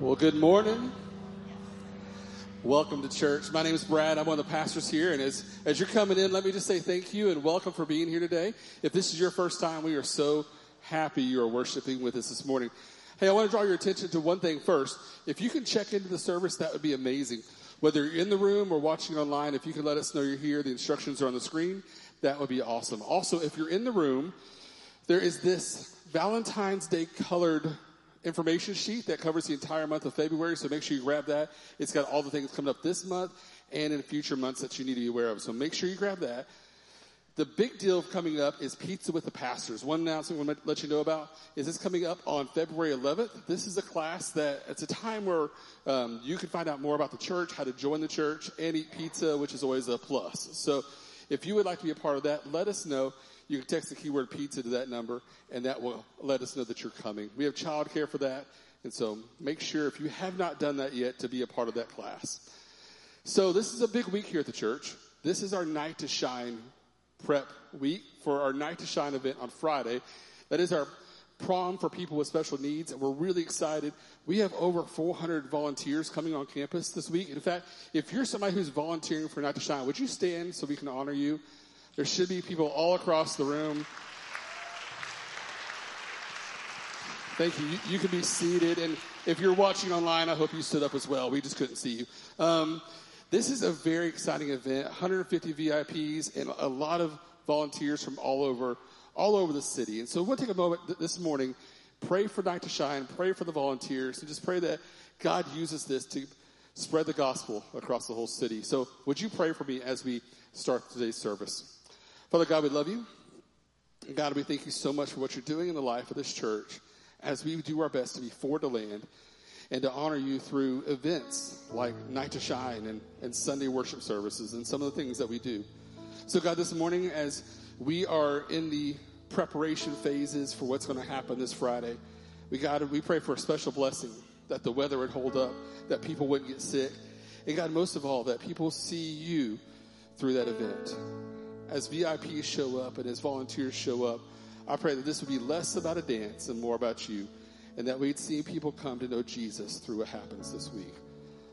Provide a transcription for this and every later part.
Well, good morning. Welcome to church. My name is Brad. I'm one of the pastors here. And as, as you're coming in, let me just say thank you and welcome for being here today. If this is your first time, we are so happy you are worshiping with us this morning. Hey, I want to draw your attention to one thing first. If you can check into the service, that would be amazing. Whether you're in the room or watching online, if you can let us know you're here, the instructions are on the screen. That would be awesome. Also, if you're in the room, there is this Valentine's Day colored information sheet that covers the entire month of February. So make sure you grab that. It's got all the things coming up this month and in future months that you need to be aware of. So make sure you grab that. The big deal coming up is Pizza with the Pastors. One announcement I want to let you know about is this coming up on February 11th. This is a class that it's a time where um, you can find out more about the church, how to join the church, and eat pizza, which is always a plus. So if you would like to be a part of that, let us know. You can text the keyword pizza to that number, and that will let us know that you're coming. We have childcare for that, and so make sure if you have not done that yet to be a part of that class. So this is a big week here at the church. This is our Night to Shine prep week for our Night to Shine event on Friday. That is our prom for people with special needs, and we're really excited. We have over 400 volunteers coming on campus this week. In fact, if you're somebody who's volunteering for Night to Shine, would you stand so we can honor you? There should be people all across the room. Thank you. you. You can be seated. And if you're watching online, I hope you stood up as well. We just couldn't see you. Um, this is a very exciting event 150 VIPs and a lot of volunteers from all over, all over the city. And so we'll take a moment th- this morning, pray for Night to Shine, pray for the volunteers, and just pray that God uses this to spread the gospel across the whole city. So would you pray for me as we start today's service? Father God, we love you. And God, we thank you so much for what you're doing in the life of this church as we do our best to be for DeLand and to honor you through events like Night to Shine and, and Sunday worship services and some of the things that we do. So, God, this morning, as we are in the preparation phases for what's going to happen this Friday, we God, we pray for a special blessing that the weather would hold up, that people wouldn't get sick, and God, most of all, that people see you through that event as VIPs show up and as volunteers show up, I pray that this would be less about a dance and more about you, and that we'd see people come to know Jesus through what happens this week.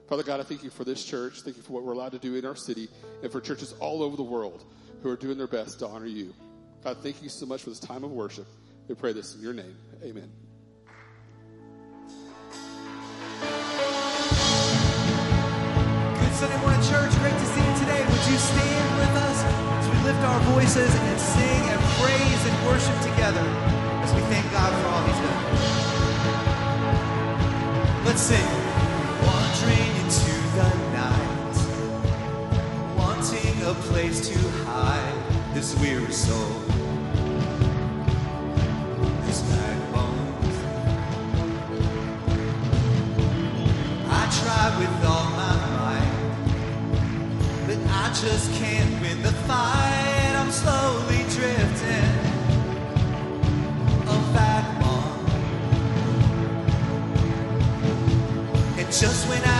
Father God, I thank you for this church. Thank you for what we're allowed to do in our city and for churches all over the world who are doing their best to honor you. God, thank you so much for this time of worship. We pray this in your name. Amen. Good Sunday morning, our voices and sing and praise and worship together as we thank God for all He's done. Let's sing. Wandering into the night, wanting a place to hide this weary soul. This bones. I try with all my might, but I just can't win the fight just when I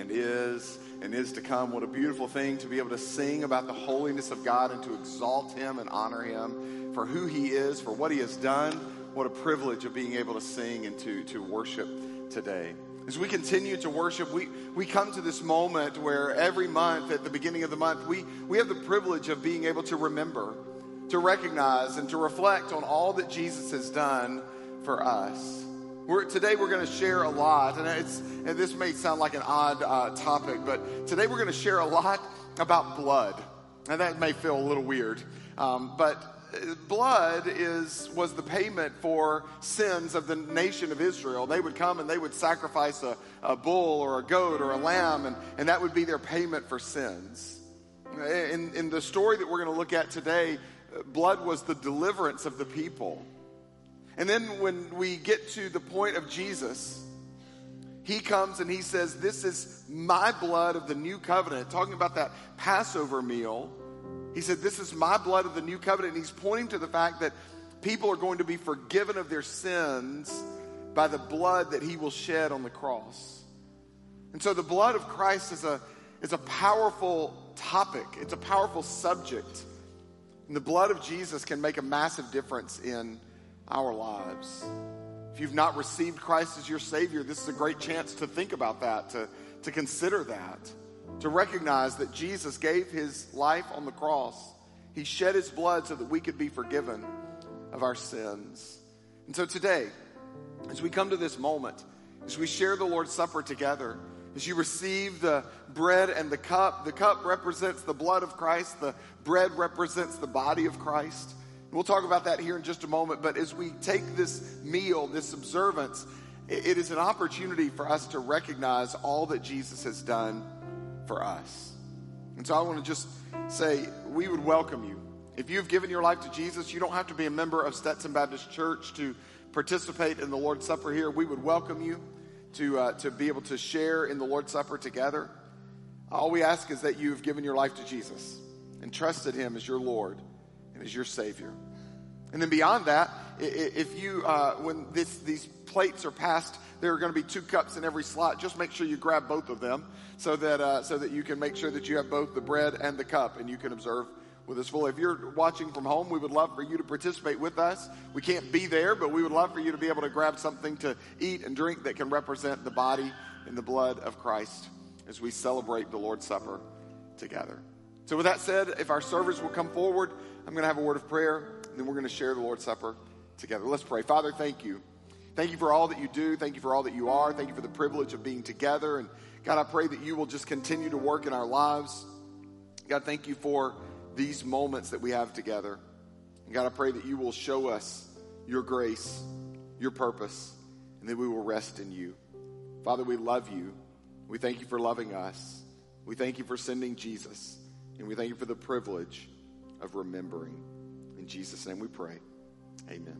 and is and is to come. What a beautiful thing to be able to sing about the holiness of God and to exalt Him and honor Him for who He is, for what He has done. What a privilege of being able to sing and to, to worship today. As we continue to worship, we, we come to this moment where every month, at the beginning of the month, we, we have the privilege of being able to remember, to recognize, and to reflect on all that Jesus has done for us. We're, today we're going to share a lot, and, and this may sound like an odd uh, topic, but today we're going to share a lot about blood. And that may feel a little weird, um, but blood is was the payment for sins of the nation of Israel. They would come and they would sacrifice a, a bull or a goat or a lamb, and, and that would be their payment for sins. In, in the story that we're going to look at today, blood was the deliverance of the people. And then when we get to the point of Jesus, he comes and he says, This is my blood of the new covenant, talking about that Passover meal he said, This is my blood of the new covenant. And he's pointing to the fact that people are going to be forgiven of their sins by the blood that he will shed on the cross. And so the blood of Christ is a, is a powerful topic, it's a powerful subject. And the blood of Jesus can make a massive difference in our lives. If you've not received Christ as your Savior, this is a great chance to think about that, to, to consider that to recognize that Jesus gave his life on the cross. He shed his blood so that we could be forgiven of our sins. And so today, as we come to this moment, as we share the Lord's Supper together, as you receive the bread and the cup, the cup represents the blood of Christ, the bread represents the body of Christ. We'll talk about that here in just a moment, but as we take this meal, this observance, it is an opportunity for us to recognize all that Jesus has done for us. And so I want to just say we would welcome you. If you've given your life to Jesus, you don't have to be a member of Stetson Baptist Church to participate in the Lord's Supper here. We would welcome you to, uh, to be able to share in the Lord's Supper together. All we ask is that you've given your life to Jesus and trusted Him as your Lord and as your Savior. And then beyond that, if you, uh, when this, these plates are passed there are going to be two cups in every slot. Just make sure you grab both of them so that, uh, so that you can make sure that you have both the bread and the cup and you can observe with us fully. If you're watching from home, we would love for you to participate with us. We can't be there, but we would love for you to be able to grab something to eat and drink that can represent the body and the blood of Christ as we celebrate the Lord's Supper together. So, with that said, if our servers will come forward, I'm going to have a word of prayer, and then we're going to share the Lord's Supper together. Let's pray. Father, thank you. Thank you for all that you do. Thank you for all that you are. Thank you for the privilege of being together. And God, I pray that you will just continue to work in our lives. God, thank you for these moments that we have together. And God, I pray that you will show us your grace, your purpose, and that we will rest in you. Father, we love you. We thank you for loving us. We thank you for sending Jesus. And we thank you for the privilege of remembering. In Jesus' name we pray. Amen.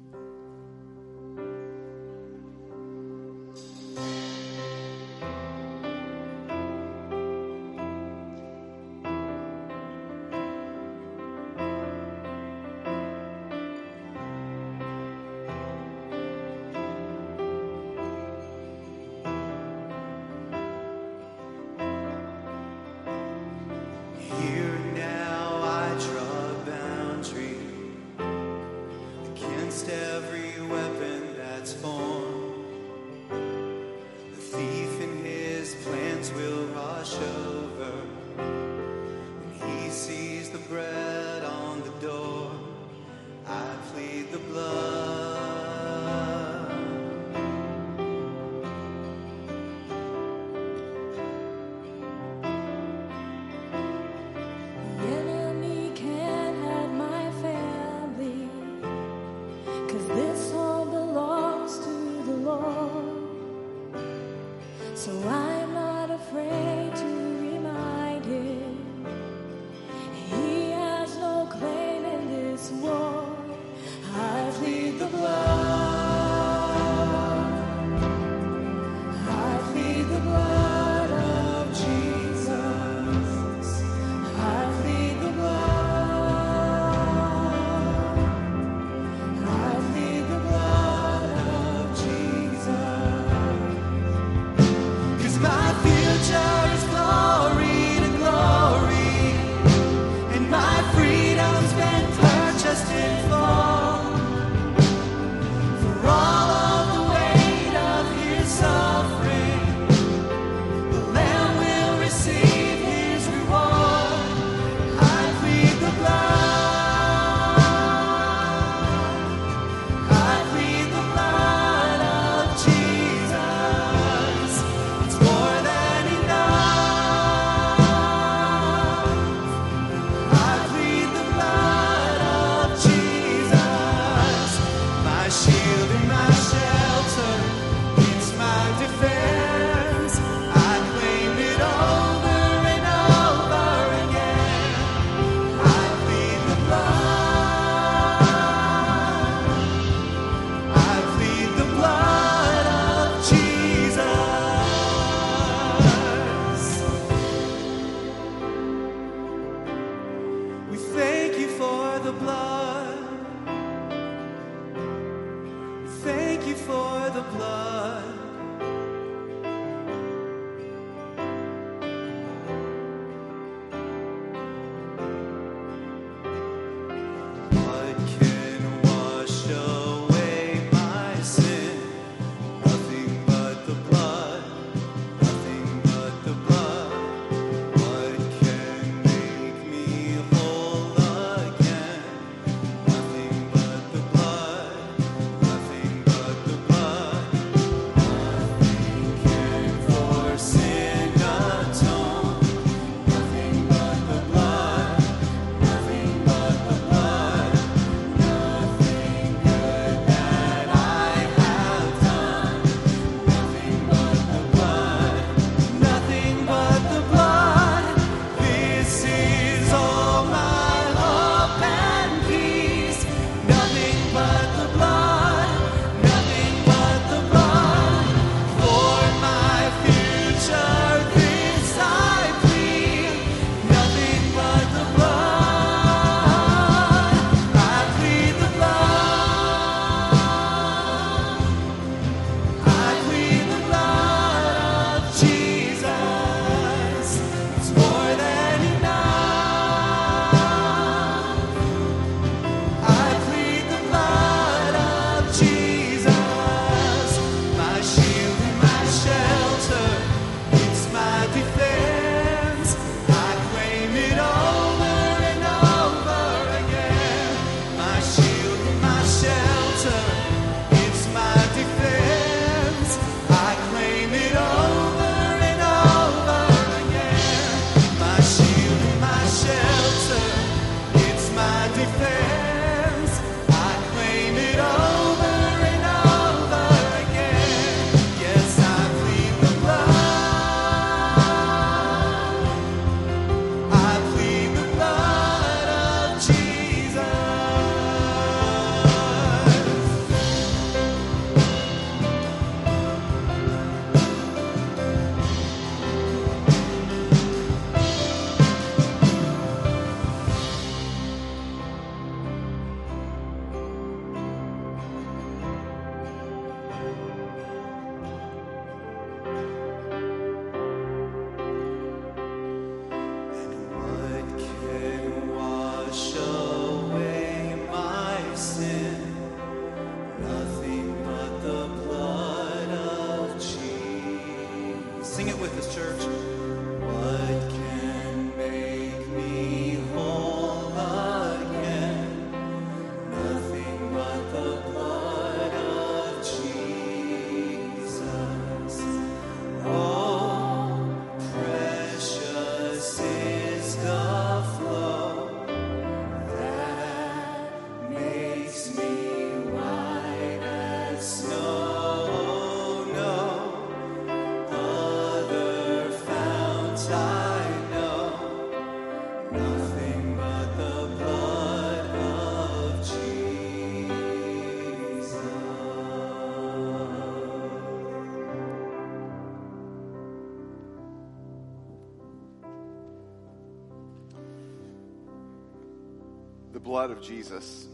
Blood of Jesus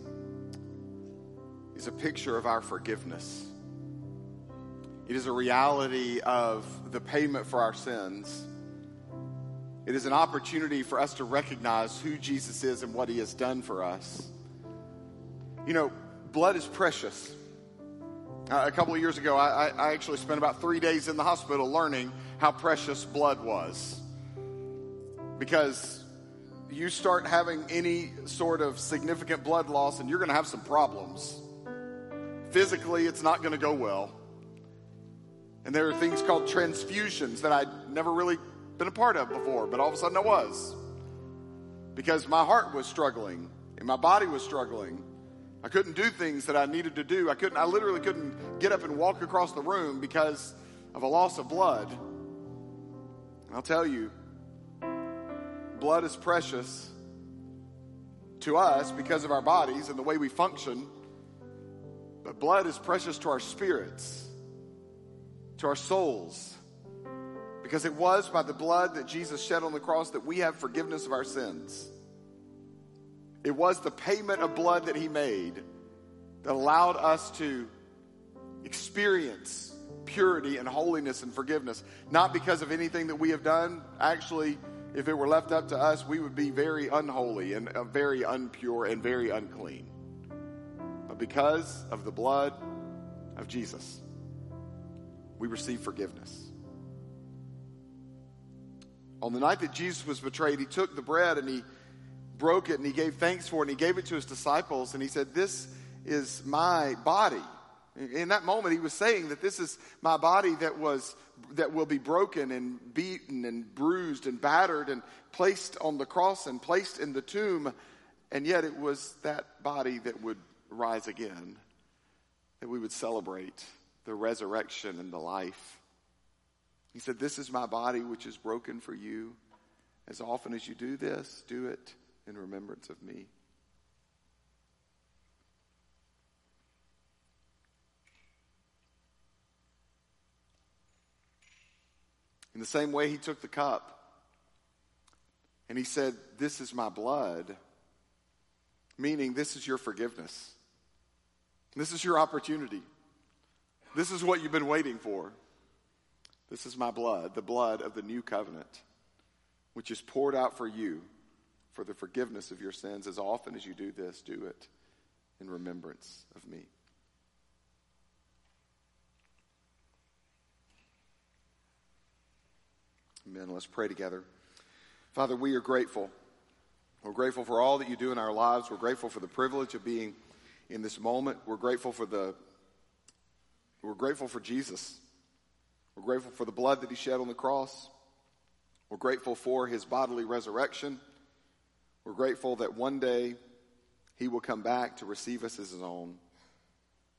is a picture of our forgiveness. It is a reality of the payment for our sins. It is an opportunity for us to recognize who Jesus is and what he has done for us. You know, blood is precious. Uh, a couple of years ago, I, I I actually spent about three days in the hospital learning how precious blood was. Because you start having any sort of significant blood loss, and you're going to have some problems. Physically, it's not going to go well. And there are things called transfusions that I'd never really been a part of before, but all of a sudden I was. Because my heart was struggling and my body was struggling. I couldn't do things that I needed to do. I couldn't I literally couldn't get up and walk across the room because of a loss of blood. And I'll tell you, blood is precious to us because of our bodies and the way we function. But blood is precious to our spirits, to our souls, because it was by the blood that Jesus shed on the cross that we have forgiveness of our sins. It was the payment of blood that he made that allowed us to experience purity and holiness and forgiveness, not because of anything that we have done. Actually, if it were left up to us, we would be very unholy and uh, very unpure and very unclean. But because of the blood of Jesus, we receive forgiveness. On the night that Jesus was betrayed, he took the bread and he broke it and he gave thanks for it and he gave it to his disciples and he said, This is my body. In that moment, he was saying that this is my body that was that will be broken and beaten and bruised and battered and placed on the cross and placed in the tomb, and yet it was that body that would rise again, that we would celebrate the resurrection and the life. He said, This is my body which is broken for you. As often as you do this, do it in remembrance of me. In the same way, he took the cup and he said, This is my blood, meaning this is your forgiveness. This is your opportunity. This is what you've been waiting for. This is my blood, the blood of the new covenant, which is poured out for you for the forgiveness of your sins. As often as you do this, do it in remembrance of me. Amen. Let's pray together. Father, we are grateful. We're grateful for all that you do in our lives. We're grateful for the privilege of being in this moment. We're grateful for the we're grateful for Jesus. We're grateful for the blood that he shed on the cross. We're grateful for his bodily resurrection. We're grateful that one day he will come back to receive us as his own.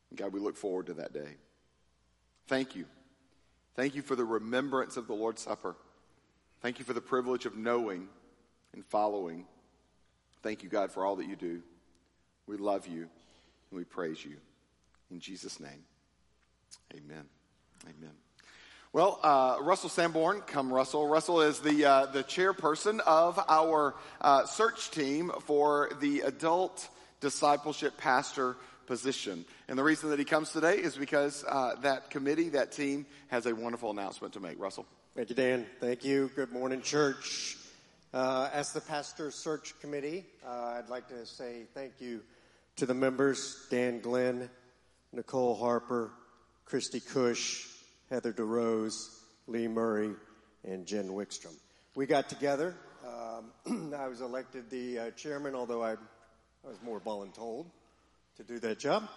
And God, we look forward to that day. Thank you. Thank you for the remembrance of the Lord's Supper. Thank you for the privilege of knowing and following. Thank you, God, for all that you do. We love you and we praise you. In Jesus' name, amen. Amen. Well, uh, Russell Sanborn, come Russell. Russell is the, uh, the chairperson of our uh, search team for the adult discipleship pastor position. And the reason that he comes today is because uh, that committee, that team, has a wonderful announcement to make. Russell. Thank you, Dan. Thank you. Good morning, church. Uh, as the pastor search committee, uh, I'd like to say thank you to the members Dan Glenn, Nicole Harper, Christy Cush, Heather DeRose, Lee Murray, and Jen Wickstrom. We got together. Um, I was elected the uh, chairman, although I, I was more voluntold to do that job.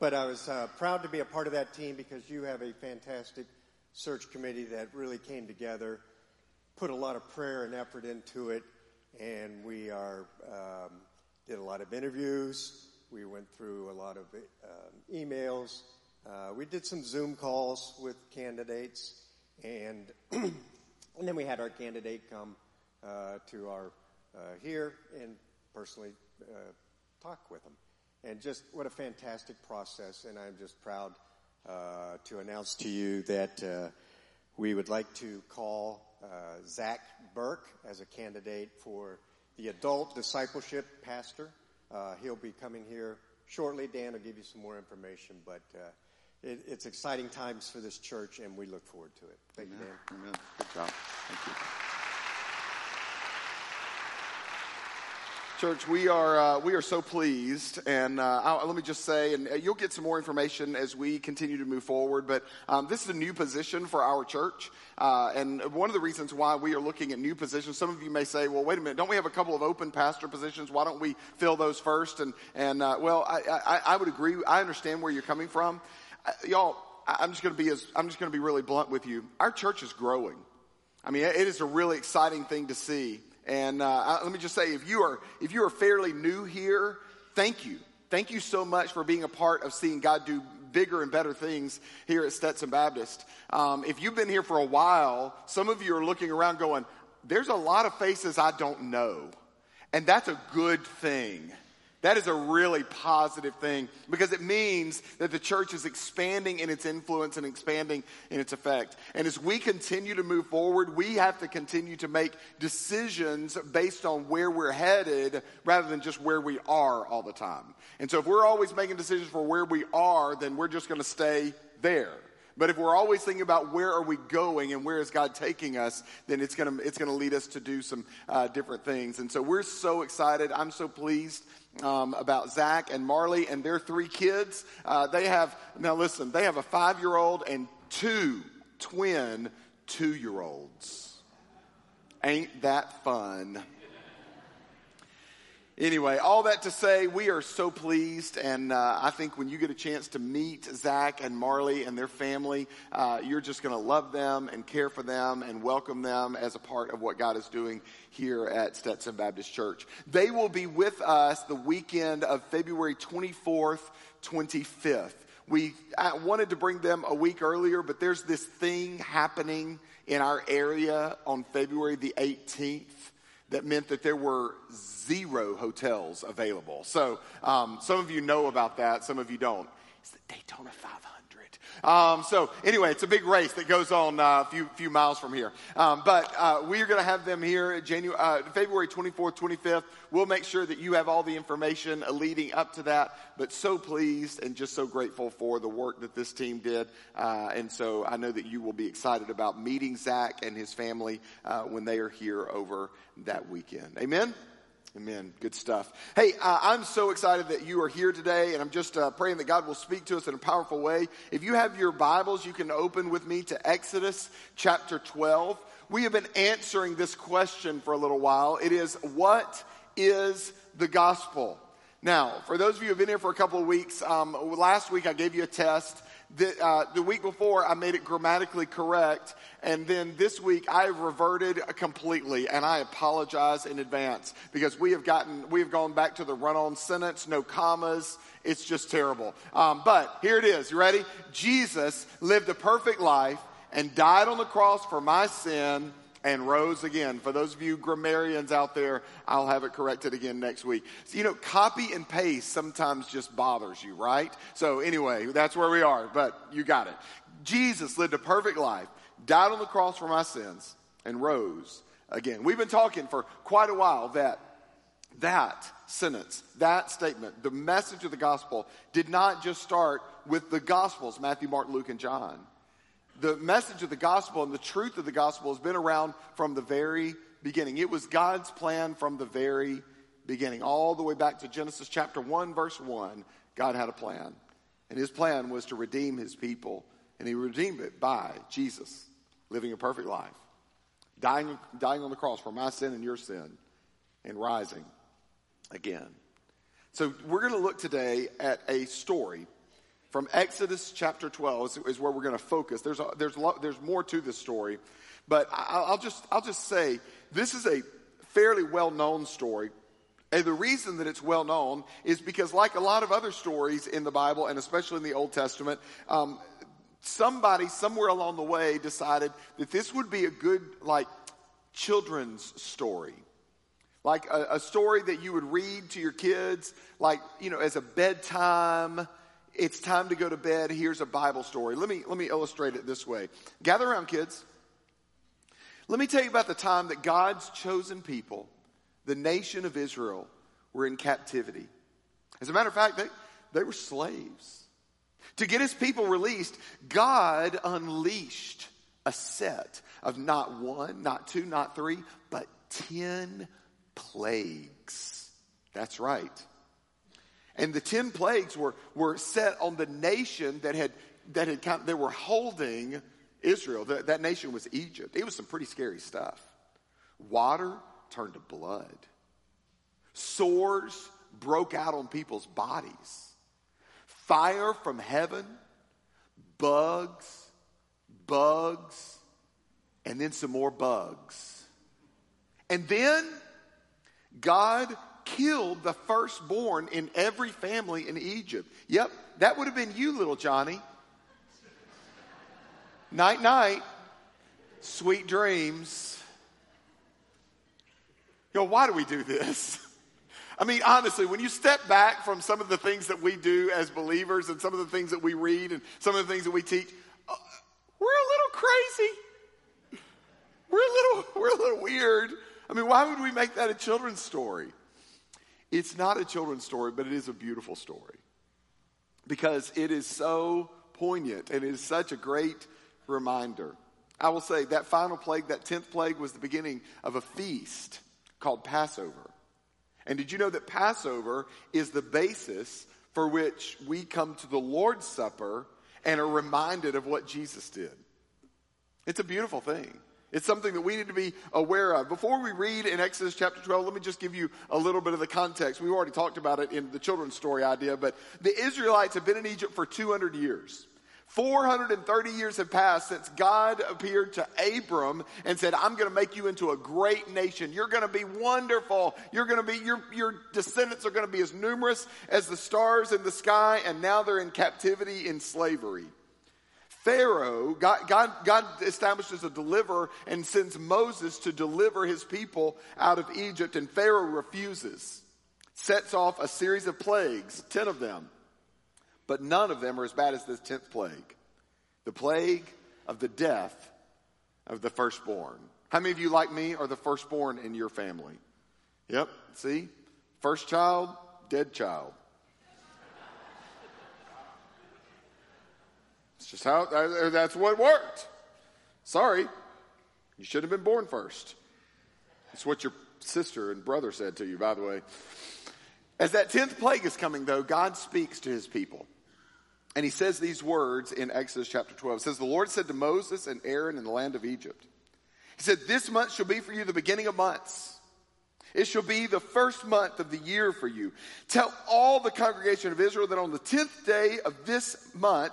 But I was uh, proud to be a part of that team because you have a fantastic search committee that really came together, put a lot of prayer and effort into it, and we are um, did a lot of interviews. We went through a lot of uh, emails. Uh, we did some Zoom calls with candidates, and and then we had our candidate come uh, to our uh, here and personally uh, talk with them. And just what a fantastic process, and I'm just proud uh, to announce to you that uh, we would like to call uh, Zach Burke as a candidate for the adult discipleship pastor. Uh, he'll be coming here shortly. Dan will give you some more information, but uh, it, it's exciting times for this church, and we look forward to it. Thank Amen. you, Dan. Amen. Good job. Thank you. Church, we are uh, we are so pleased, and uh, let me just say, and uh, you'll get some more information as we continue to move forward. But um, this is a new position for our church, uh, and one of the reasons why we are looking at new positions. Some of you may say, "Well, wait a minute, don't we have a couple of open pastor positions? Why don't we fill those first? And and uh, well, I, I, I would agree. I understand where you're coming from, uh, y'all. I'm just going to be as I'm just going to be really blunt with you. Our church is growing. I mean, it is a really exciting thing to see. And uh, let me just say, if you are if you are fairly new here, thank you, thank you so much for being a part of seeing God do bigger and better things here at Stetson Baptist. Um, if you've been here for a while, some of you are looking around going, "There's a lot of faces I don't know," and that's a good thing. That is a really positive thing because it means that the church is expanding in its influence and expanding in its effect. And as we continue to move forward, we have to continue to make decisions based on where we're headed rather than just where we are all the time. And so if we're always making decisions for where we are, then we're just going to stay there. But if we're always thinking about where are we going and where is God taking us, then it's going to it's going to lead us to do some uh, different things. And so we're so excited. I'm so pleased um, about Zach and Marley and their three kids. Uh, they have now listen. They have a five year old and two twin two year olds. Ain't that fun? Anyway, all that to say, we are so pleased, and uh, I think when you get a chance to meet Zach and Marley and their family, uh, you're just going to love them and care for them and welcome them as a part of what God is doing here at Stetson Baptist Church. They will be with us the weekend of February 24th, 25th. We I wanted to bring them a week earlier, but there's this thing happening in our area on February the 18th that meant that there were zero hotels available. So um, some of you know about that, some of you don't. It's the Daytona 500. Um, so anyway, it's a big race that goes on uh, a few few miles from here. Um, but uh, we are going to have them here uh, February 24th, 25th. We'll make sure that you have all the information leading up to that. But so pleased and just so grateful for the work that this team did. Uh, and so I know that you will be excited about meeting Zach and his family uh, when they are here over that weekend. Amen. Amen. Good stuff. Hey, uh, I'm so excited that you are here today, and I'm just uh, praying that God will speak to us in a powerful way. If you have your Bibles, you can open with me to Exodus chapter 12. We have been answering this question for a little while. It is, what is the gospel? Now, for those of you who have been here for a couple of weeks, um, last week I gave you a test. The, uh, the week before, I made it grammatically correct. And then this week, I have reverted completely. And I apologize in advance because we have gotten, we have gone back to the run on sentence, no commas. It's just terrible. Um, but here it is. You ready? Jesus lived a perfect life and died on the cross for my sin and rose again. For those of you grammarians out there, I'll have it corrected again next week. So, you know, copy and paste sometimes just bothers you, right? So anyway, that's where we are, but you got it. Jesus lived a perfect life, died on the cross for my sins, and rose again. We've been talking for quite a while that that sentence, that statement, the message of the gospel did not just start with the gospels, Matthew, Mark, Luke, and John the message of the gospel and the truth of the gospel has been around from the very beginning. It was God's plan from the very beginning, all the way back to Genesis chapter 1, verse 1. God had a plan, and his plan was to redeem his people, and he redeemed it by Jesus living a perfect life, dying, dying on the cross for my sin and your sin, and rising again. So, we're going to look today at a story from Exodus chapter 12 is, where we're going to focus. There's, a, there's, there's more to this story, but I, I'll, just, I'll just say this is a fairly well known story. And the reason that it's well known is because, like a lot of other stories in the Bible, and especially in the Old Testament, um, somebody somewhere along the way decided that this would be a good, like, children's story. Like a, a story that you would read to your kids, like, you know, as a bedtime it's time to go to bed. Here's a Bible story. Let me, let me illustrate it this way. Gather around, kids. Let me tell you about the time that God's chosen people, the nation of Israel, were in captivity. As a matter of fact, they, they were slaves. To get his people released, God unleashed a set of not one, not two, not three, but ten plagues. That's right. And the 10 plagues were, were set on the nation that had, that had they were holding Israel. That, that nation was Egypt. It was some pretty scary stuff. Water turned to blood. Sores broke out on people's bodies. Fire from heaven, bugs, bugs, and then some more bugs. And then God killed the firstborn in every family in Egypt. Yep, that would have been you, little Johnny. Night, night. Sweet dreams. Yo, why do we do this? I mean, honestly, when you step back from some of the things that we do as believers and some of the things that we read and some of the things that we teach, uh, we're a little crazy. We're a little, we're a little weird. I mean, why would we make that a children's story? It's not a children's story, but it is a beautiful story because it is so poignant and it is such a great reminder. I will say that final plague, that 10th plague, was the beginning of a feast called Passover. And did you know that Passover is the basis for which we come to the Lord's Supper and are reminded of what Jesus did? It's a beautiful thing. It's something that we need to be aware of. Before we read in Exodus chapter 12, let me just give you a little bit of the context. We've already talked about it in the children's story idea, but the Israelites have been in Egypt for 200 years. 430 years have passed since God appeared to Abram and said, I'm going to make you into a great nation. You're going to be wonderful. You're going to be, your, your descendants are going to be as numerous as the stars in the sky. And now they're in captivity in slavery. Pharaoh, God, God, God establishes a deliverer and sends Moses to deliver his people out of Egypt. And Pharaoh refuses, sets off a series of plagues, 10 of them. But none of them are as bad as this 10th plague the plague of the death of the firstborn. How many of you, like me, are the firstborn in your family? Yep, see? First child, dead child. It's just how, uh, uh, that's what worked. Sorry, you should have been born first. That's what your sister and brother said to you, by the way. As that 10th plague is coming, though, God speaks to his people. And he says these words in Exodus chapter 12. It says, The Lord said to Moses and Aaron in the land of Egypt, He said, This month shall be for you the beginning of months. It shall be the first month of the year for you. Tell all the congregation of Israel that on the tenth day of this month,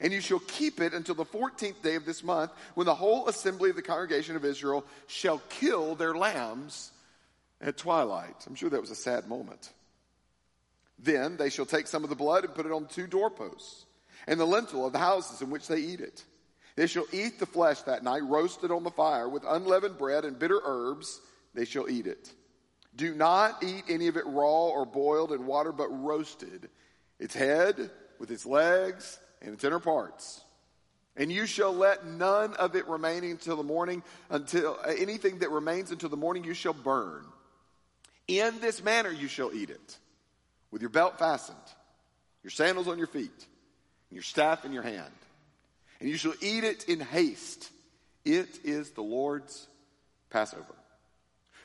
and you shall keep it until the 14th day of this month, when the whole assembly of the congregation of Israel shall kill their lambs at twilight. I'm sure that was a sad moment. Then they shall take some of the blood and put it on two doorposts and the lintel of the houses in which they eat it. They shall eat the flesh that night, roasted on the fire with unleavened bread and bitter herbs. They shall eat it. Do not eat any of it raw or boiled in water, but roasted, its head with its legs and its inner parts. And you shall let none of it remain until the morning, until uh, anything that remains until the morning you shall burn. In this manner you shall eat it with your belt fastened, your sandals on your feet, and your staff in your hand. And you shall eat it in haste. It is the Lord's Passover.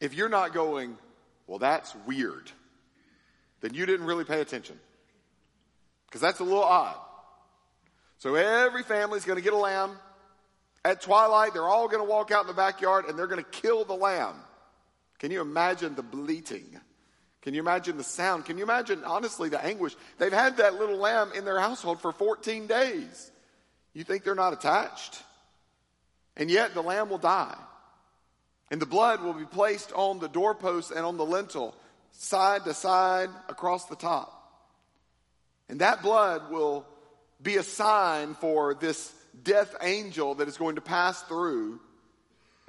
if you're not going, well, that's weird, then you didn't really pay attention. Because that's a little odd. So every family's going to get a lamb. At twilight, they're all going to walk out in the backyard and they're going to kill the lamb. Can you imagine the bleating? Can you imagine the sound? Can you imagine, honestly, the anguish? They've had that little lamb in their household for 14 days. You think they're not attached? And yet the lamb will die. And the blood will be placed on the doorpost and on the lintel, side to side across the top. And that blood will be a sign for this death angel that is going to pass through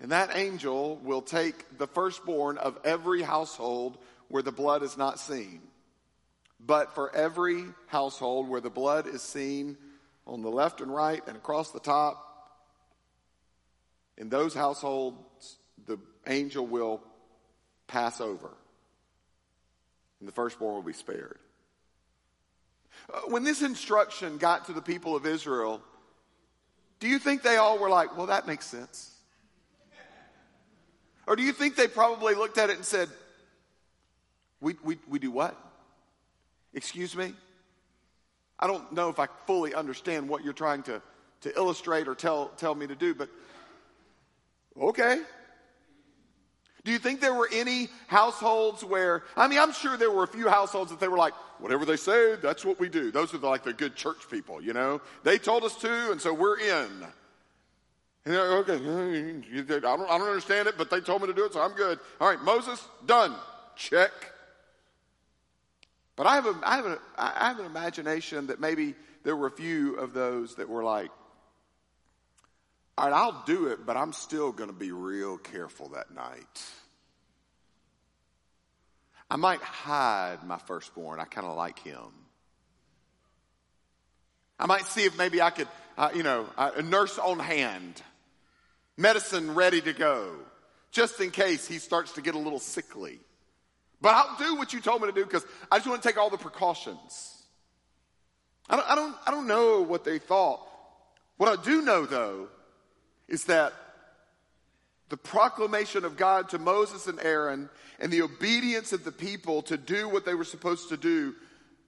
and that angel will take the firstborn of every household where the blood is not seen. But for every household where the blood is seen on the left and right and across the top, in those households, the angel will pass over. And the firstborn will be spared. Uh, when this instruction got to the people of Israel, Do you think they all were like, well, that makes sense? Or do you think they probably looked at it and said, we, we, we do what? Excuse me? I don't know if I fully understand what you're trying to, to illustrate or tell, tell me to do, but okay. Do you think there were any households where, I mean, I'm sure there were a few households that they were like, whatever they say, that's what we do. Those are the, like the good church people, you know? They told us to, and so we're in. And they're, like, okay, I don't, I don't understand it, but they told me to do it, so I'm good. All right, Moses, done. Check. But I have, a, I, have a, I have an imagination that maybe there were a few of those that were like, all right, I'll do it, but I'm still going to be real careful that night. I might hide my firstborn. I kind of like him. I might see if maybe I could, uh, you know, uh, a nurse on hand, medicine ready to go, just in case he starts to get a little sickly. But I'll do what you told me to do because I just want to take all the precautions. I don't, I, don't, I don't know what they thought. What I do know, though, is that the proclamation of God to Moses and Aaron and the obedience of the people to do what they were supposed to do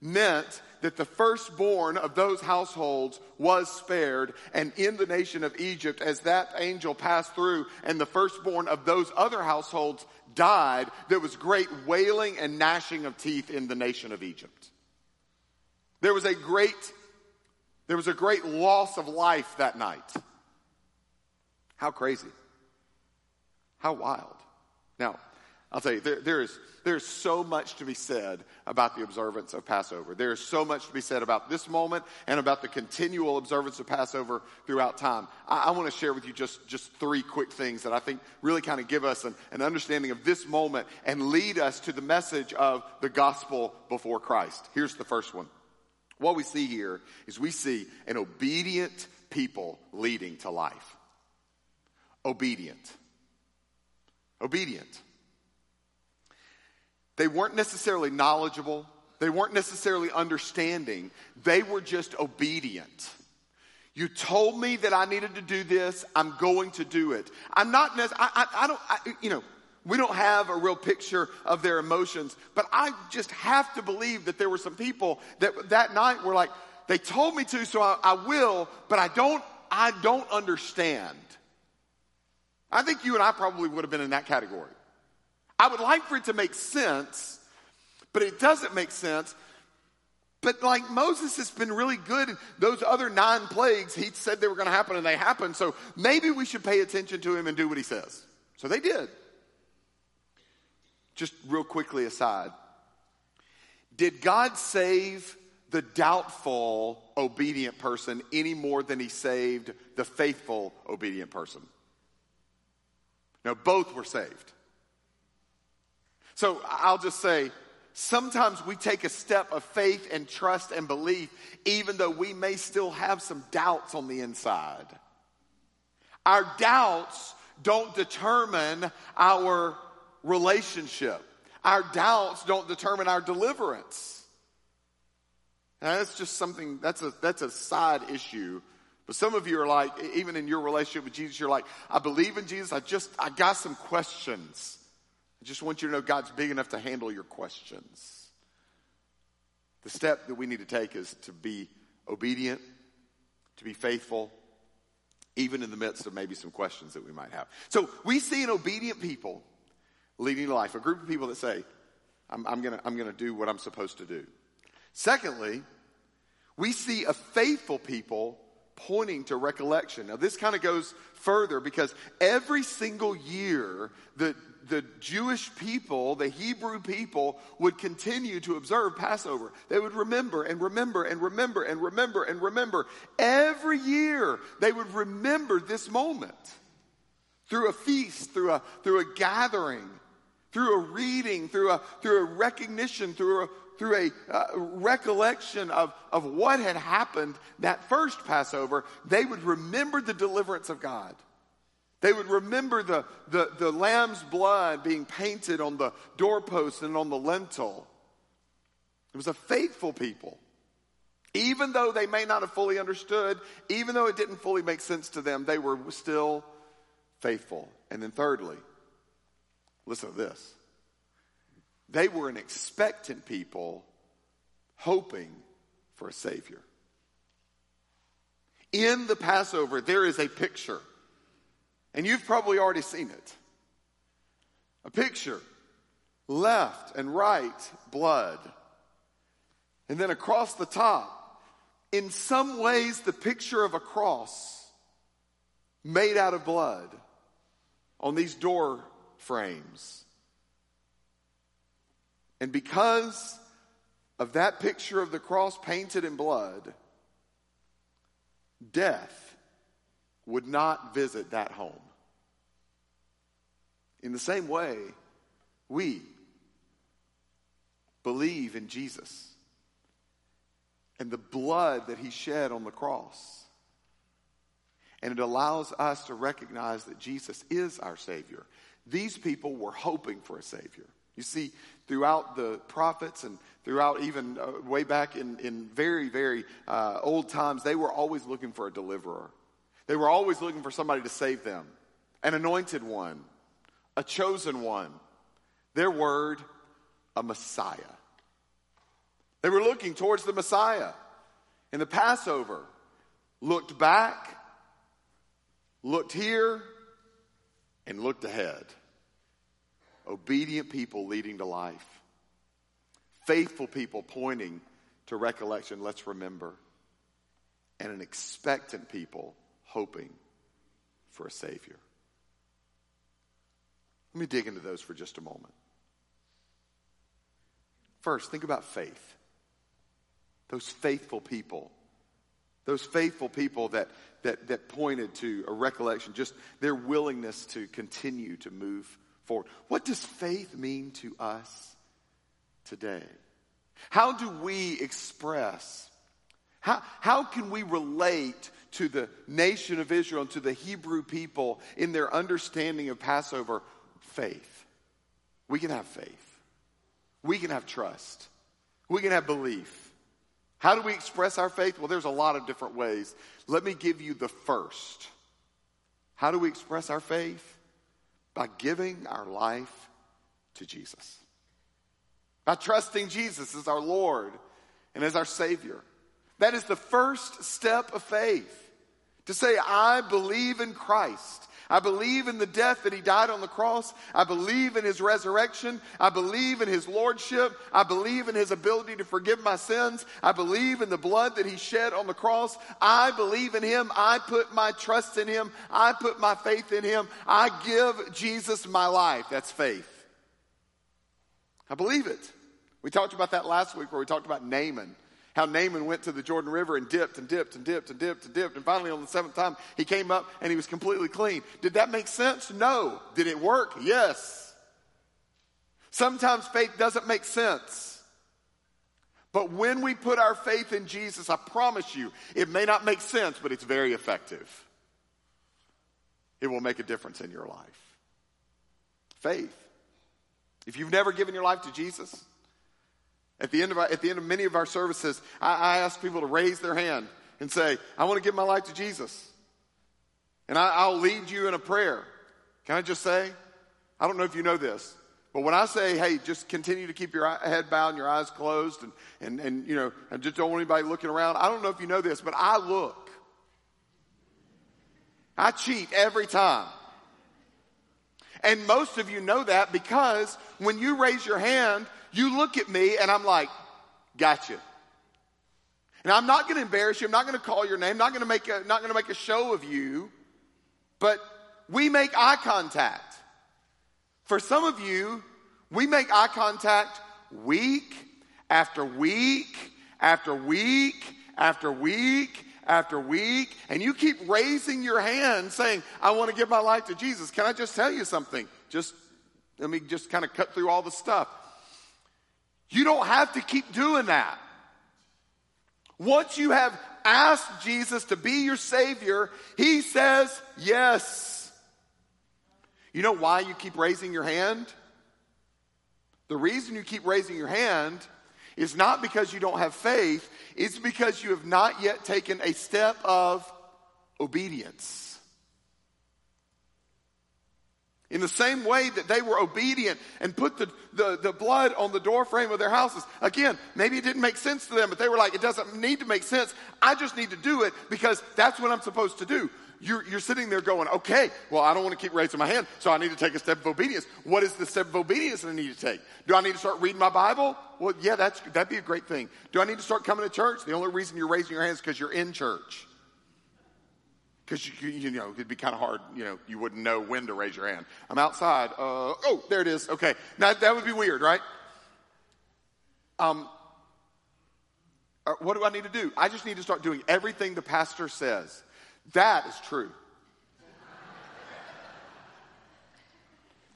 meant that the firstborn of those households was spared and in the nation of Egypt as that angel passed through and the firstborn of those other households died, there was great wailing and gnashing of teeth in the nation of Egypt. There was a great, there was a great loss of life that night. How crazy. How wild. Now, I'll tell you, there, there, is, there is so much to be said about the observance of Passover. There is so much to be said about this moment and about the continual observance of Passover throughout time. I, I want to share with you just, just three quick things that I think really kind of give us an, an understanding of this moment and lead us to the message of the gospel before Christ. Here's the first one. What we see here is we see an obedient people leading to life obedient. Obedient. They weren't necessarily knowledgeable. They weren't necessarily understanding. They were just obedient. You told me that I needed to do this. I'm going to do it. I'm not, I, I, I don't, I, you know, we don't have a real picture of their emotions, but I just have to believe that there were some people that that night were like, they told me to, so I, I will, but I don't, I don't understand. I think you and I probably would have been in that category. I would like for it to make sense, but it doesn't make sense. But like Moses has been really good. Those other nine plagues, he said they were going to happen and they happened. So maybe we should pay attention to him and do what he says. So they did. Just real quickly aside. Did God save the doubtful obedient person any more than he saved the faithful obedient person? No, both were saved. So I'll just say, sometimes we take a step of faith and trust and belief, even though we may still have some doubts on the inside. Our doubts don't determine our relationship. Our doubts don't determine our deliverance. Now, that's just something, that's a, that's a side issue but some of you are like, even in your relationship with Jesus, you're like, I believe in Jesus. I just, I got some questions. I just want you to know God's big enough to handle your questions. The step that we need to take is to be obedient, to be faithful, even in the midst of maybe some questions that we might have. So we see an obedient people leading life, a group of people that say, I'm, I'm gonna, I'm gonna do what I'm supposed to do. Secondly, we see a faithful people pointing to recollection. Now, this kind of goes further because every single year, the, the Jewish people, the Hebrew people, would continue to observe Passover. They would remember and remember and remember and remember and remember. Every year, they would remember this moment through a feast, through a, through a gathering, through a reading, through a, through a recognition, through a, through a uh, recollection of, of what had happened that first Passover, they would remember the deliverance of God. They would remember the, the, the lamb's blood being painted on the doorpost and on the lintel. It was a faithful people. Even though they may not have fully understood, even though it didn't fully make sense to them, they were still faithful. And then, thirdly, listen to this they were an expectant people hoping for a Savior. In the Passover, there is a picture, and you've probably already seen it. A picture, left and right, blood. And then across the top, in some ways, the picture of a cross made out of blood on these door frames. And because of that picture of the cross painted in blood, death would not visit that home. In the same way, we believe in Jesus and the blood that he shed on the cross. And it allows us to recognize that Jesus is our Savior. These people were hoping for a Savior. You see, throughout the prophets and throughout even uh, way back in, in very, very uh, old times, they were always looking for a deliverer. They were always looking for somebody to save them an anointed one, a chosen one. Their word, a Messiah. They were looking towards the Messiah. And the Passover looked back, looked here, and looked ahead. Obedient people leading to life. Faithful people pointing to recollection, let's remember. And an expectant people hoping for a Savior. Let me dig into those for just a moment. First, think about faith. Those faithful people. Those faithful people that, that, that pointed to a recollection, just their willingness to continue to move forward. What does faith mean to us today? How do we express? How, how can we relate to the nation of Israel and to the Hebrew people in their understanding of Passover? Faith. We can have faith. We can have trust. We can have belief. How do we express our faith? Well, there's a lot of different ways. Let me give you the first. How do we express our faith? By giving our life to Jesus. By trusting Jesus as our Lord and as our Savior. That is the first step of faith. To say, I believe in Christ. I believe in the death that he died on the cross. I believe in his resurrection. I believe in his lordship. I believe in his ability to forgive my sins. I believe in the blood that he shed on the cross. I believe in him. I put my trust in him. I put my faith in him. I give Jesus my life. That's faith. I believe it. We talked about that last week where we talked about Naaman how Naaman went to the Jordan River and dipped and dipped and dipped and dipped and dipped. And finally, on the seventh time, he came up and he was completely clean. Did that make sense? No. Did it work? Yes. Sometimes faith doesn't make sense. But when we put our faith in Jesus, I promise you, it may not make sense, but it's very effective. It will make a difference in your life. Faith. If you've never given your life to Jesus, at the end of, our, at the end of many of our services, I, I ask people to raise their hand and say, I want to give my life to Jesus. And I, I'll lead you in a prayer. Can I just say? I don't know if you know this, but when I say, hey, just continue to keep your head bowed and your eyes closed and, and, and you know, I just don't want anybody looking around, I don't know if you know this, but I look. I cheat every time. And most of you know that because when you raise your hand, you look at me and I'm like, gotcha. And I'm not going to embarrass you. I'm not going to call your name. I'm Not going to make a, not going to make a show of you. But we make eye contact. For some of you, we make eye contact week after week after week after week after week, and you keep raising your hand saying, I want to give my life to Jesus. Can I just tell you something? Just let me just kind of cut through all the stuff. You don't have to keep doing that. Once you have asked Jesus to be your Savior, He says yes. You know why you keep raising your hand? The reason you keep raising your hand is not because you don't have faith, it's because you have not yet taken a step of obedience. In the same way that they were obedient and put the, the, the, blood on the door frame of their houses. Again, maybe it didn't make sense to them, but they were like, it doesn't need to make sense. I just need to do it because that's what I'm supposed to do. You're, you're sitting there going, okay, well, I don't want to keep raising my hand, so I need to take a step of obedience. What is the step of obedience that I need to take? Do I need to start reading my Bible? Well, yeah, that's, that'd be a great thing. Do I need to start coming to church? The only reason you're raising your hands is because you're in church. Because you, you know, it'd be kind of hard, you know, you wouldn't know when to raise your hand. I'm outside. Uh, oh, there it is. Okay. Now, that would be weird, right? Um, uh, what do I need to do? I just need to start doing everything the pastor says. That is true.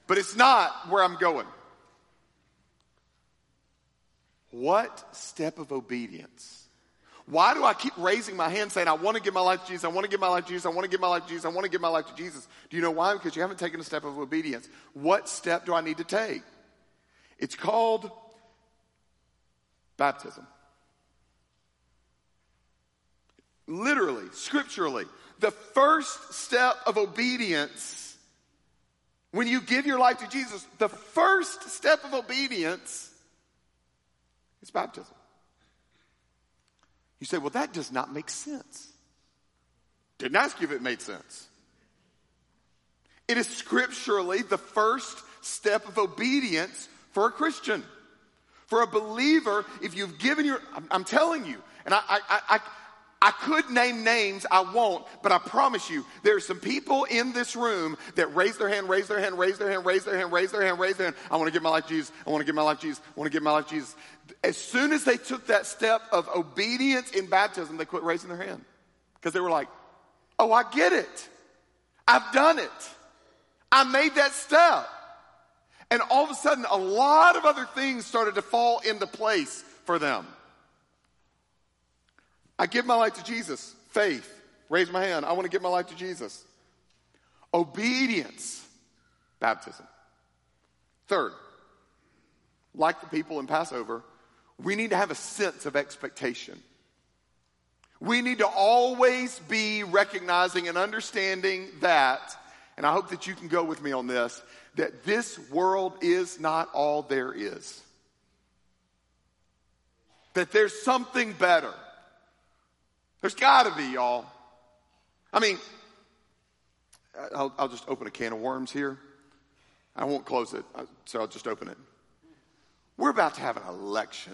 but it's not where I'm going. What step of obedience why do I keep raising my hand saying, I want to give my life to Jesus, I want to give my life to Jesus, I want to give my life to Jesus, I want to give my life to Jesus? Do you know why? Because you haven't taken a step of obedience. What step do I need to take? It's called baptism. Literally, scripturally, the first step of obedience, when you give your life to Jesus, the first step of obedience is baptism. You say, well, that does not make sense. Didn't ask you if it made sense. It is scripturally the first step of obedience for a Christian. For a believer, if you've given your, I'm, telling you, and I, I, I, I could name names, I won't, but I promise you, there are some people in this room that raise their hand, raise their hand, raise their hand, raise their hand, raise their hand, raise their hand. I want to give my life to Jesus. I want to give my life to Jesus. I want to give my life to Jesus. As soon as they took that step of obedience in baptism, they quit raising their hand. Because they were like, oh, I get it. I've done it. I made that step. And all of a sudden, a lot of other things started to fall into place for them. I give my life to Jesus. Faith. Raise my hand. I want to give my life to Jesus. Obedience. Baptism. Third, like the people in Passover, we need to have a sense of expectation. We need to always be recognizing and understanding that, and I hope that you can go with me on this, that this world is not all there is. That there's something better. There's got to be, y'all. I mean, I'll, I'll, just open a can of worms here. I won't close it, uh, so I'll just open it. We're about to have an election.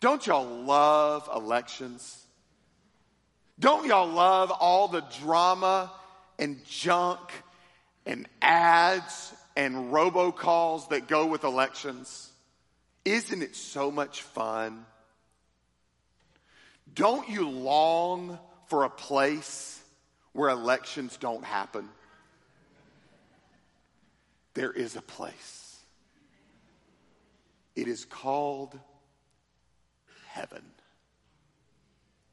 Don't y'all love elections? Don't y'all love all the drama and junk and ads and robocalls that go with elections? Isn't it so much fun? Don't you long for a place where elections don't happen? There is a place. It is called heaven.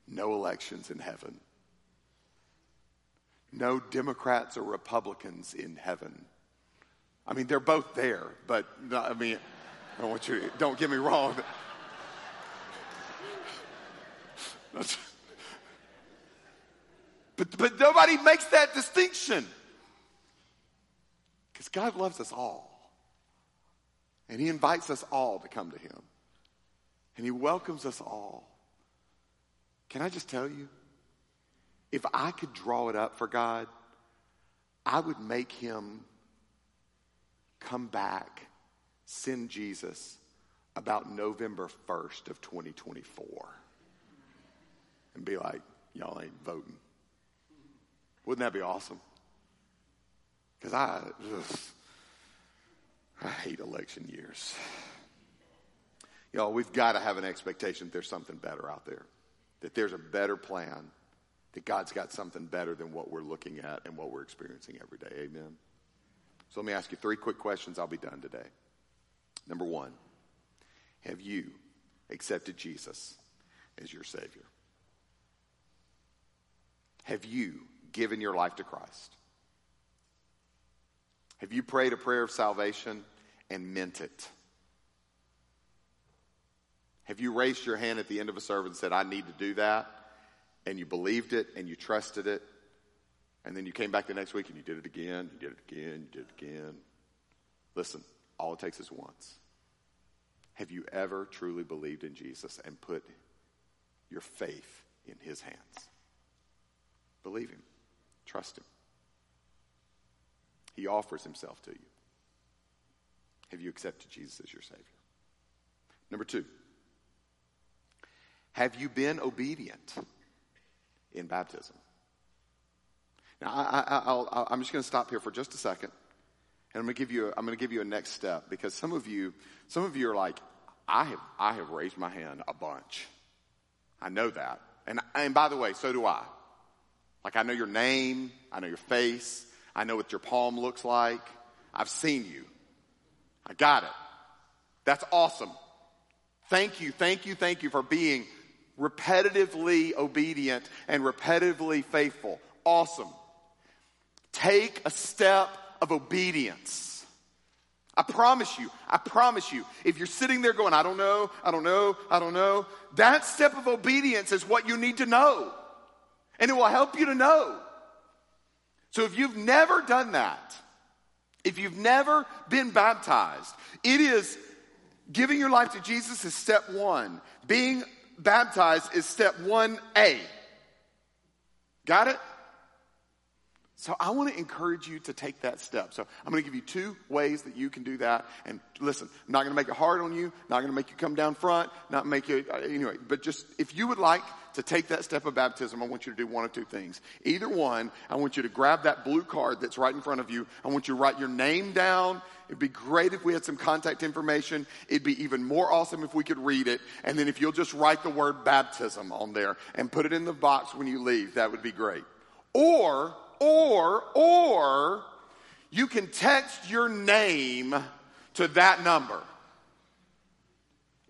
No elections in heaven. No Democrats or Republicans in heaven. I mean, they're both there, but I mean, I don't want you don't get me wrong. but, but nobody makes that distinction. Because God loves us all. And He invites us all to come to Him. And He welcomes us all. Can I just tell you? If I could draw it up for God, I would make Him come back, send Jesus about November 1st of 2024 and be like, y'all ain't voting. Wouldn't that be awesome? Because I, I hate election years. Y'all, we've got to have an expectation that there's something better out there, that there's a better plan, that God's got something better than what we're looking at and what we're experiencing every day. Amen. So let me ask you three quick questions. I'll be done today. Number one, have you accepted Jesus as your Savior? Have you given your life to Christ? Have you prayed a prayer of salvation and meant it? Have you raised your hand at the end of a service and said, I need to do that? And you believed it and you trusted it. And then you came back the next week and you did it again, you did it again, you did it again. Listen, all it takes is once. Have you ever truly believed in Jesus and put your faith in his hands? Believe him. Trust him. He offers himself to you. Have you accepted Jesus as your Savior? Number two, have you been obedient in baptism? Now, I, am just going to stop here for just a second, and I'm going to give you. A, I'm going to give you a next step because some of you, some of you are like, I have, I have raised my hand a bunch. I know that, and and by the way, so do I. Like I know your name, I know your face, I know what your palm looks like. I've seen you. I got it. That's awesome. Thank you, thank you, thank you for being repetitively obedient and repetitively faithful. Awesome. Take a step of obedience. I promise you, I promise you, if you're sitting there going, I don't know, I don't know, I don't know, that step of obedience is what you need to know. And it will help you to know. So if you've never done that, if you've never been baptized, it is giving your life to Jesus is step one. Being baptized is step 1A. Got it? So I want to encourage you to take that step. So I'm going to give you two ways that you can do that. And listen, I'm not going to make it hard on you, not going to make you come down front, not make you, uh, anyway, but just if you would like to take that step of baptism, I want you to do one of two things. Either one, I want you to grab that blue card that's right in front of you. I want you to write your name down. It'd be great if we had some contact information. It'd be even more awesome if we could read it. And then if you'll just write the word baptism on there and put it in the box when you leave, that would be great. Or, or, or, you can text your name to that number.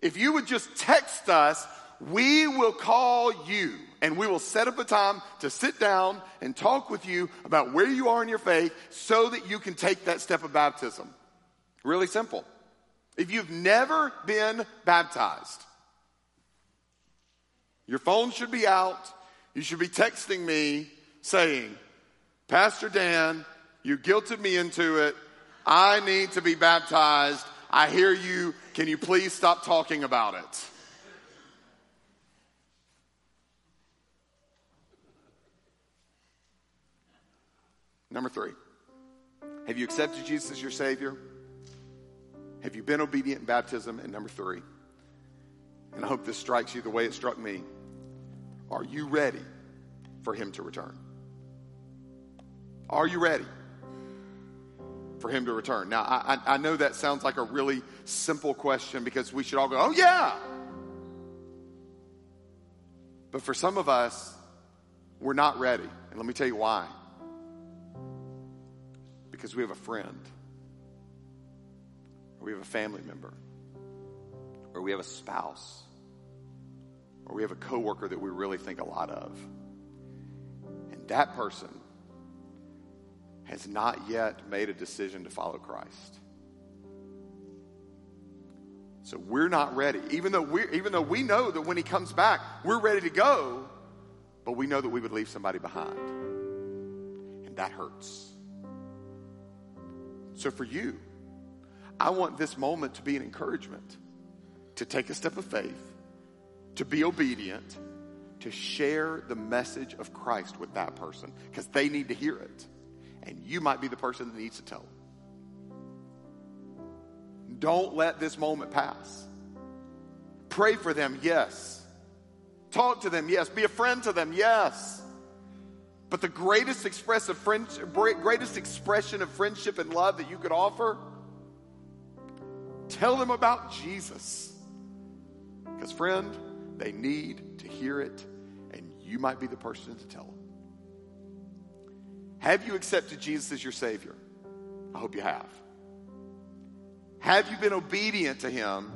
If you would just text us, we will call you and we will set up a time to sit down and talk with you about where you are in your faith so that you can take that step of baptism. Really simple. If you've never been baptized, your phone should be out. You should be texting me saying, Pastor Dan, you guilted me into it. I need to be baptized. I hear you. Can you please stop talking about it? Number three, have you accepted Jesus as your Savior? Have you been obedient in baptism? And number three, and I hope this strikes you the way it struck me, are you ready for Him to return? Are you ready for him to return? Now, I, I know that sounds like a really simple question because we should all go, oh, yeah. But for some of us, we're not ready. And let me tell you why. Because we have a friend, or we have a family member, or we have a spouse, or we have a coworker that we really think a lot of. And that person has not yet made a decision to follow Christ. So we're not ready. Even though we even though we know that when he comes back, we're ready to go, but we know that we would leave somebody behind. And that hurts. So for you, I want this moment to be an encouragement to take a step of faith, to be obedient, to share the message of Christ with that person because they need to hear it and you might be the person that needs to tell them. Don't let this moment pass. Pray for them, yes. Talk to them, yes. Be a friend to them, yes. But the greatest friendship, greatest expression of friendship and love that you could offer, tell them about Jesus. Because, friend, they need to hear it, and you might be the person to tell them. Have you accepted Jesus as your Savior? I hope you have. Have you been obedient to Him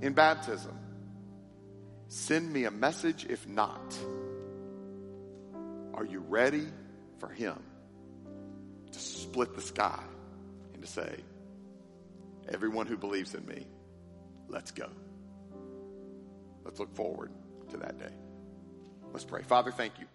in baptism? Send me a message if not. Are you ready for Him to split the sky and to say, Everyone who believes in me, let's go? let's look forward to that day. Let's pray. Father, thank you